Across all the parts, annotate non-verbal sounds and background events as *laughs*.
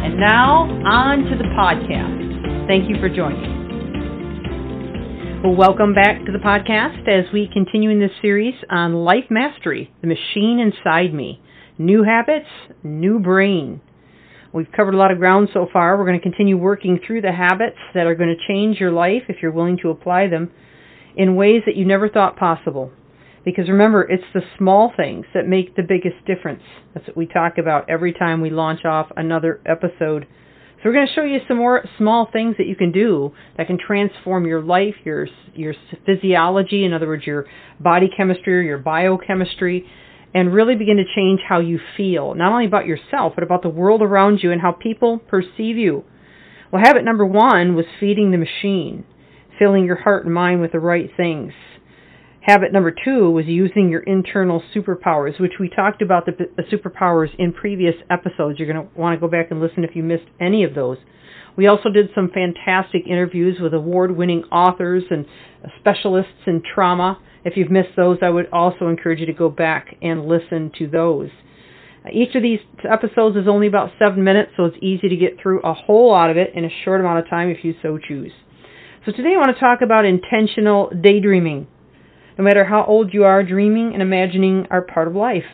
And now, on to the podcast. Thank you for joining. Well, welcome back to the podcast as we continue in this series on life mastery, the machine inside me. New habits, new brain. We've covered a lot of ground so far. We're going to continue working through the habits that are going to change your life if you're willing to apply them in ways that you never thought possible. Because remember, it's the small things that make the biggest difference. That's what we talk about every time we launch off another episode. So we're going to show you some more small things that you can do that can transform your life, your your physiology, in other words, your body chemistry or your biochemistry, and really begin to change how you feel, not only about yourself, but about the world around you and how people perceive you. Well, habit number one was feeding the machine, filling your heart and mind with the right things. Habit number two was using your internal superpowers, which we talked about the, the superpowers in previous episodes. You're going to want to go back and listen if you missed any of those. We also did some fantastic interviews with award winning authors and specialists in trauma. If you've missed those, I would also encourage you to go back and listen to those. Each of these episodes is only about seven minutes, so it's easy to get through a whole lot of it in a short amount of time if you so choose. So today I want to talk about intentional daydreaming. No matter how old you are, dreaming and imagining are part of life.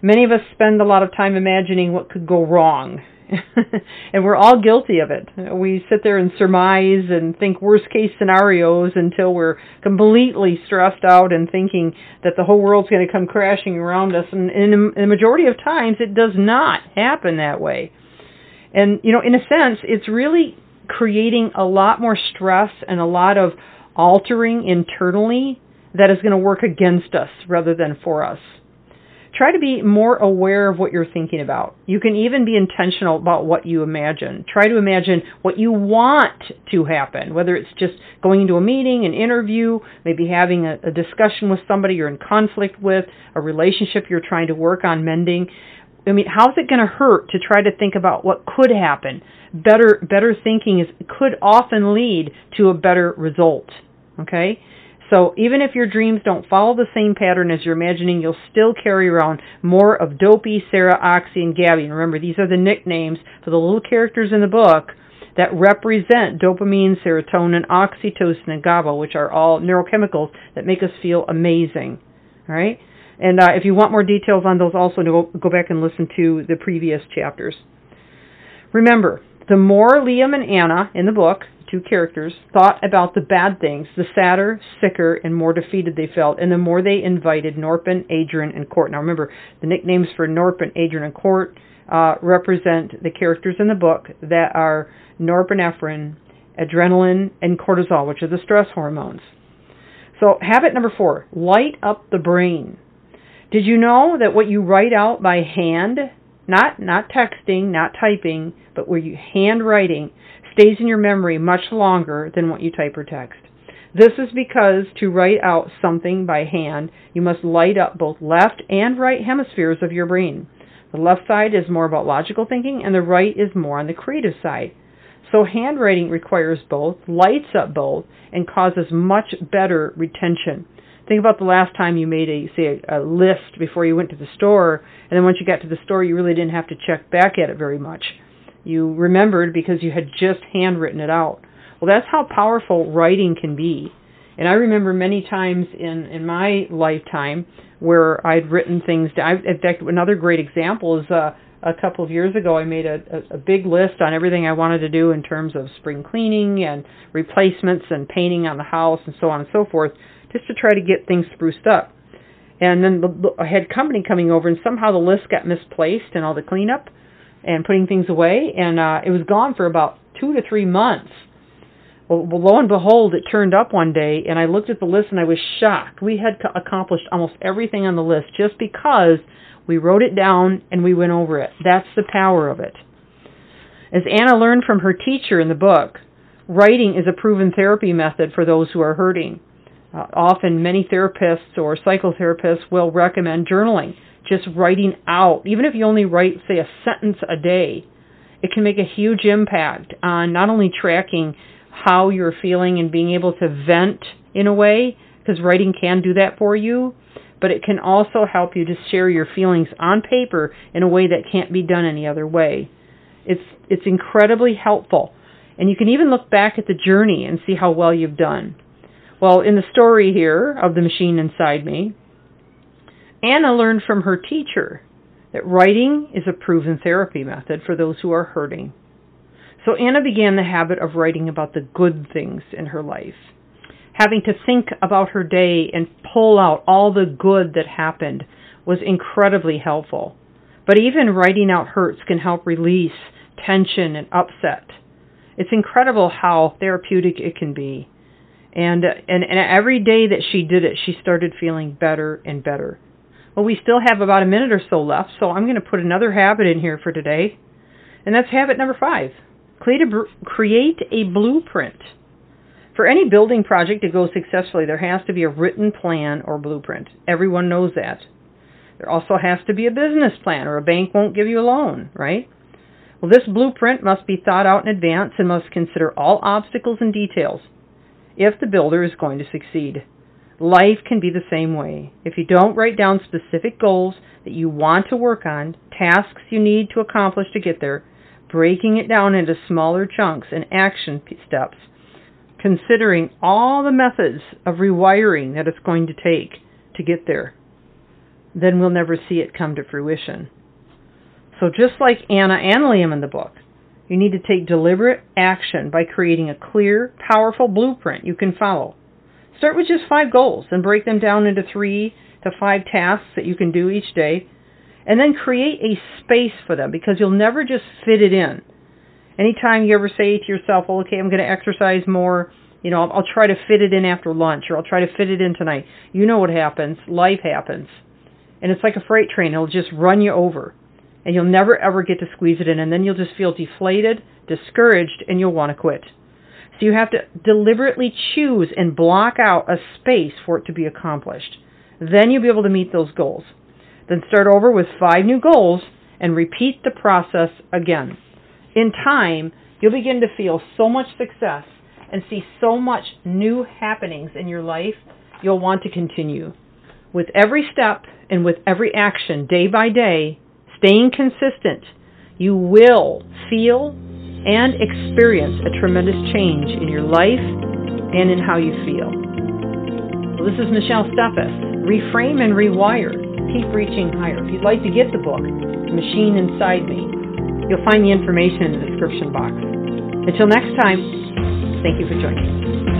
Many of us spend a lot of time imagining what could go wrong. *laughs* and we're all guilty of it. We sit there and surmise and think worst case scenarios until we're completely stressed out and thinking that the whole world's going to come crashing around us. And in the majority of times, it does not happen that way. And, you know, in a sense, it's really creating a lot more stress and a lot of altering internally that is going to work against us rather than for us. Try to be more aware of what you're thinking about. You can even be intentional about what you imagine. Try to imagine what you want to happen, whether it's just going into a meeting, an interview, maybe having a, a discussion with somebody you're in conflict with, a relationship you're trying to work on mending. I mean, how's it going to hurt to try to think about what could happen? Better, better thinking is could often lead to a better result. Okay, so even if your dreams don't follow the same pattern as you're imagining, you'll still carry around more of Dopey, Sarah, Oxy, and Gabby. And remember, these are the nicknames for the little characters in the book that represent dopamine, serotonin, oxytocin, and GABA, which are all neurochemicals that make us feel amazing. All right? And uh, if you want more details on those, also go, go back and listen to the previous chapters. Remember, the more Liam and Anna in the book two characters, thought about the bad things, the sadder, sicker, and more defeated they felt, and the more they invited Norpin, Adrian, and Court. Now remember, the nicknames for Norpin, Adrian, and Court uh, represent the characters in the book that are norepinephrine, adrenaline, and cortisol, which are the stress hormones. So, habit number four light up the brain. Did you know that what you write out by hand, not, not texting, not typing, but where you handwriting, stays in your memory much longer than what you type or text. This is because to write out something by hand, you must light up both left and right hemispheres of your brain. The left side is more about logical thinking, and the right is more on the creative side. So handwriting requires both, lights up both, and causes much better retention. Think about the last time you made a say a, list before you went to the store, and then once you got to the store, you really didn't have to check back at it very much. You remembered because you had just handwritten it out. Well, that's how powerful writing can be. And I remember many times in, in my lifetime where I'd written things down. In fact, another great example is uh, a couple of years ago, I made a, a, a big list on everything I wanted to do in terms of spring cleaning and replacements and painting on the house and so on and so forth, just to try to get things spruced up. And then the, I had company coming over, and somehow the list got misplaced and all the cleanup and putting things away, and uh, it was gone for about two to three months. Well, lo and behold, it turned up one day, and I looked at the list and I was shocked. We had accomplished almost everything on the list just because we wrote it down and we went over it. That's the power of it. As Anna learned from her teacher in the book, writing is a proven therapy method for those who are hurting. Uh, often, many therapists or psychotherapists will recommend journaling, just writing out, even if you only write, say, a sentence a day. It can make a huge impact on not only tracking how you're feeling and being able to vent in a way, because writing can do that for you, but it can also help you to share your feelings on paper in a way that can't be done any other way. It's it's incredibly helpful. And you can even look back at the journey and see how well you've done. Well, in the story here of the machine inside me, Anna learned from her teacher that writing is a proven therapy method for those who are hurting. So Anna began the habit of writing about the good things in her life. Having to think about her day and pull out all the good that happened was incredibly helpful. But even writing out hurts can help release tension and upset. It's incredible how therapeutic it can be. And, and and every day that she did it, she started feeling better and better. Well, we still have about a minute or so left, so I'm going to put another habit in here for today. And that's habit number 5. Create a blueprint. For any building project to go successfully, there has to be a written plan or blueprint. Everyone knows that. There also has to be a business plan, or a bank won't give you a loan, right? Well, this blueprint must be thought out in advance and must consider all obstacles and details if the builder is going to succeed. Life can be the same way. If you don't write down specific goals that you want to work on, tasks you need to accomplish to get there, breaking it down into smaller chunks and action steps, considering all the methods of rewiring that it's going to take to get there, then we'll never see it come to fruition. So just like Anna and Liam in the book, you need to take deliberate action by creating a clear, powerful blueprint you can follow. Start with just five goals and break them down into three to five tasks that you can do each day. And then create a space for them because you'll never just fit it in. Anytime you ever say to yourself, well, okay, I'm going to exercise more, you know, I'll, I'll try to fit it in after lunch or I'll try to fit it in tonight. You know what happens. Life happens. And it's like a freight train. It'll just run you over and you'll never ever get to squeeze it in, and then you'll just feel deflated, discouraged, and you'll want to quit. So you have to deliberately choose and block out a space for it to be accomplished. Then you'll be able to meet those goals. Then start over with five new goals and repeat the process again. In time, you'll begin to feel so much success and see so much new happenings in your life, you'll want to continue. With every step and with every action, day by day, staying consistent, you will feel and experience a tremendous change in your life and in how you feel. Well, this is Michelle Steffes. Reframe and rewire. Keep reaching higher. If you'd like to get the book, Machine Inside Me, you'll find the information in the description box. Until next time, thank you for joining.